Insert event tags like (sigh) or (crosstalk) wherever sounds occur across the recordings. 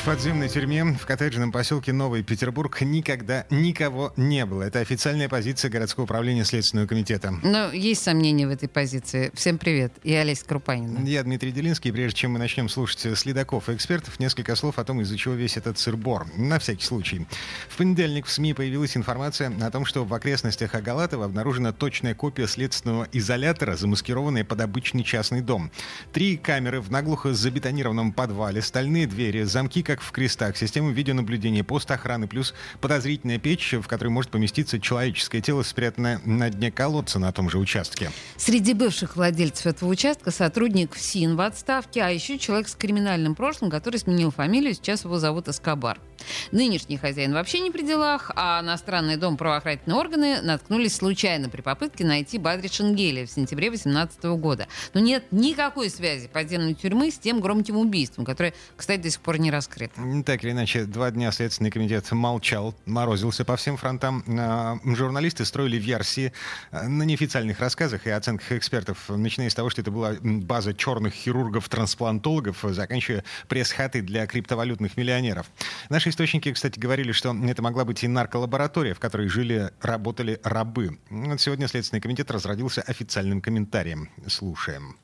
В подземной тюрьме в коттеджном поселке Новый Петербург никогда никого не было. Это официальная позиция городского управления Следственного комитета. Но есть сомнения в этой позиции. Всем привет. Я Олеся Крупанина. Я Дмитрий Делинский. Прежде чем мы начнем слушать следаков и экспертов, несколько слов о том, из-за чего весь этот сырбор. На всякий случай. В понедельник в СМИ появилась информация о том, что в окрестностях Агалатова обнаружена точная копия следственного изолятора, замаскированная под обычный частный дом. Три камеры в наглухо забетонированном подвале, стальные двери, замки как в крестах, система видеонаблюдения, пост охраны, плюс подозрительная печь, в которой может поместиться человеческое тело, спрятанное на дне колодца на том же участке. Среди бывших владельцев этого участка сотрудник ФСИН в отставке, а еще человек с криминальным прошлым, который сменил фамилию, сейчас его зовут Эскобар. Нынешний хозяин вообще не при делах, а на странный дом правоохранительные органы наткнулись случайно при попытке найти Бадри Шенгеля в сентябре 2018 года. Но нет никакой связи подземной тюрьмы с тем громким убийством, которое, кстати, до сих пор не раскрыто. Так или иначе, два дня Следственный комитет молчал, морозился по всем фронтам. А, журналисты строили версии а, на неофициальных рассказах и оценках экспертов, начиная с того, что это была база черных хирургов-трансплантологов, заканчивая пресс-хаты для криптовалютных миллионеров. Наши источники, кстати, говорили, что это могла быть и нарколаборатория, в которой жили, работали рабы. Сегодня Следственный комитет разродился официальным комментарием. Слушаем.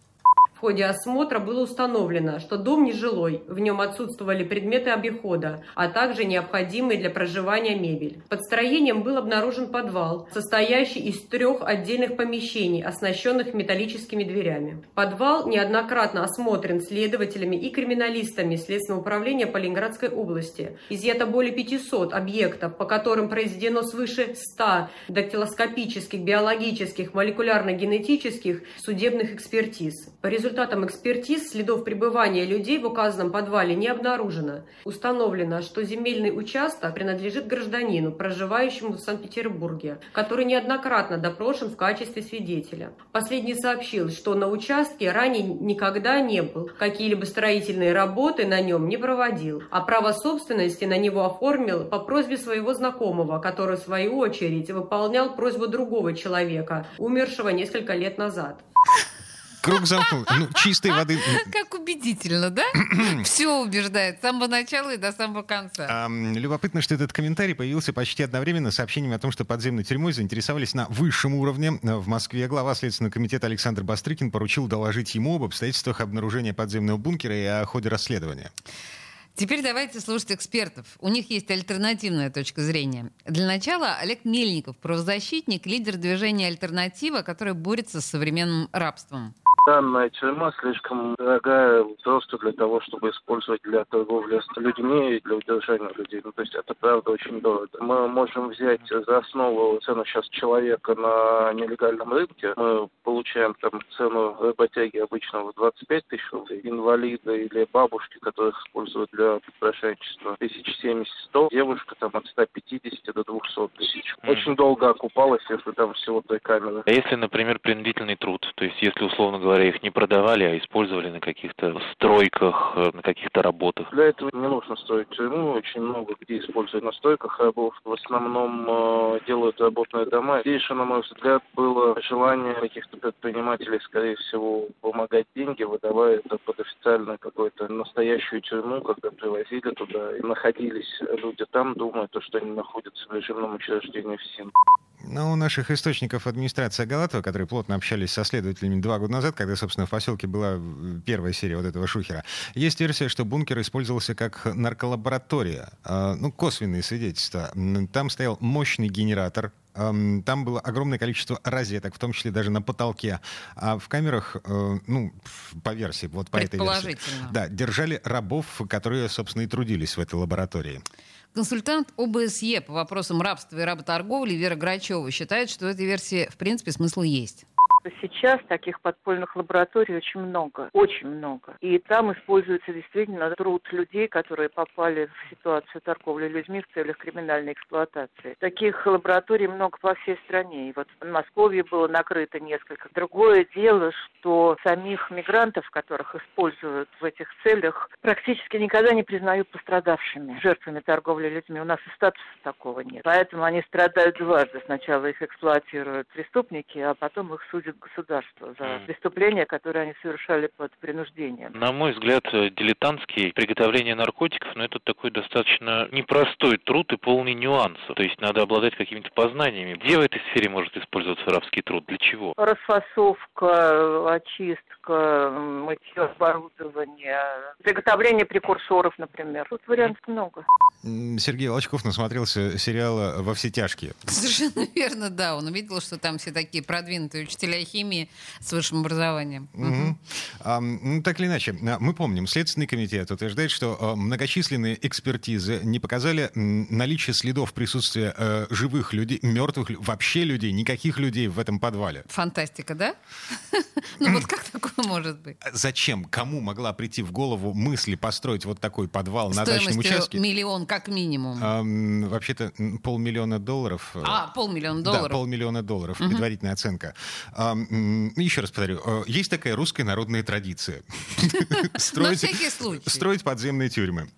В ходе осмотра было установлено, что дом нежилой, в нем отсутствовали предметы обихода, а также необходимые для проживания мебель. Под строением был обнаружен подвал, состоящий из трех отдельных помещений, оснащенных металлическими дверями. Подвал неоднократно осмотрен следователями и криминалистами Следственного управления по Ленинградской области. Изъято более 500 объектов, по которым произведено свыше 100 дактилоскопических, биологических, молекулярно-генетических судебных экспертиз. По результатам результатам экспертиз следов пребывания людей в указанном подвале не обнаружено. Установлено, что земельный участок принадлежит гражданину, проживающему в Санкт-Петербурге, который неоднократно допрошен в качестве свидетеля. Последний сообщил, что на участке ранее никогда не был, какие-либо строительные работы на нем не проводил, а право собственности на него оформил по просьбе своего знакомого, который в свою очередь выполнял просьбу другого человека, умершего несколько лет назад. Круг замкнул. Ну, чистой воды. Как убедительно, да? (clears throat) Все убеждает с самого начала и до самого конца. А, любопытно, что этот комментарий появился почти одновременно с сообщением о том, что подземной тюрьмой заинтересовались на высшем уровне. В Москве глава Следственного комитета Александр Бастрыкин поручил доложить ему об обстоятельствах обнаружения подземного бункера и о ходе расследования. Теперь давайте слушать экспертов. У них есть альтернативная точка зрения. Для начала Олег Мельников, правозащитник, лидер движения «Альтернатива», которое борется с современным рабством. Данная тюрьма слишком дорогая просто для того, чтобы использовать для торговли с людьми и для удержания людей. Ну, то есть это правда очень дорого. Мы можем взять за основу цену сейчас человека на нелегальном рынке. Мы получаем там цену работяги обычно в 25 тысяч рублей. Инвалиды или бабушки, которых используют для попрошайничества, 1070-100. Девушка там от 150 до 200 тысяч. Очень долго окупалась, если там всего той камеры. А если, например, принудительный труд? То есть если, условно говоря, говоря, их не продавали, а использовали на каких-то стройках, э, на каких-то работах. Для этого не нужно строить тюрьму. Очень много где используют на стройках рабов. В основном э, делают работные дома. Здесь на мой взгляд, было желание каких-то предпринимателей, скорее всего, помогать деньги, выдавая это под официальную какую-то настоящую тюрьму, когда привозили туда и находились люди там, думая, то, что они находятся в режимном учреждении в СИН. Но у наших источников администрации Галатова, которые плотно общались со следователями два года назад, когда, собственно, в поселке была первая серия вот этого шухера, есть версия, что бункер использовался как нарколаборатория. А, ну, косвенные свидетельства. Там стоял мощный генератор, там было огромное количество розеток, в том числе даже на потолке. А в камерах, э, ну, по версии, вот по этой версии, да, держали рабов, которые, собственно, и трудились в этой лаборатории. Консультант ОБСЕ по вопросам рабства и работорговли Вера Грачева считает, что в этой версии, в принципе, смысл есть. Что сейчас таких подпольных лабораторий очень много, очень много. И там используется действительно труд людей, которые попали в ситуацию торговли людьми в целях криминальной эксплуатации. Таких лабораторий много по всей стране. И вот в Москве было накрыто несколько. Другое дело, что самих мигрантов, которых используют в этих целях, практически никогда не признают пострадавшими, жертвами торговли людьми. У нас и статуса такого нет. Поэтому они страдают дважды. Сначала их эксплуатируют преступники, а потом их судят государство за преступления, которые они совершали под принуждением. На мой взгляд, дилетантский приготовление наркотиков, но это такой достаточно непростой труд и полный нюансов. То есть надо обладать какими-то познаниями. Где в этой сфере может использоваться рабский труд? Для чего? Расфасовка, очистка, мытье оборудования, приготовление прекурсоров, например. Тут вариантов много. Сергей Волчков насмотрелся сериала «Во все тяжкие». Совершенно верно, да. Он увидел, что там все такие продвинутые учителя химии с высшим образованием. Угу. А, ну, так или иначе, а, мы помним, Следственный комитет утверждает, что а, многочисленные экспертизы не показали наличие следов присутствия а, живых людей, мертвых, вообще людей, никаких людей в этом подвале. Фантастика, да? (laughs) Ну вот как такое может быть? Зачем? Кому могла прийти в голову мысль построить вот такой подвал на дачном участке? миллион как минимум. Вообще-то полмиллиона долларов. Э, а, полмиллиона долларов. Да, полмиллиона долларов, предварительная оценка. Еще раз повторю, э, есть такая русская народная традиция. (laughs) Строить подземные тюрьмы.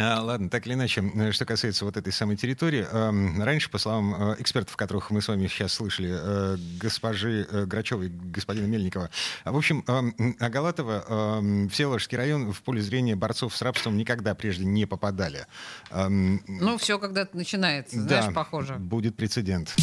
А, ладно, так или иначе, э, что касается вот этой самой территории, раньше, по словам э, экспертов, которых мы с вами сейчас слышали, госпожи Грачевой, господина Мельникова, в общем, Агалатова, Всеволожский район в поле зрения борцов с рабством никогда прежде не попадали. Ну, все когда-то начинается, знаешь, да, похоже. будет прецедент.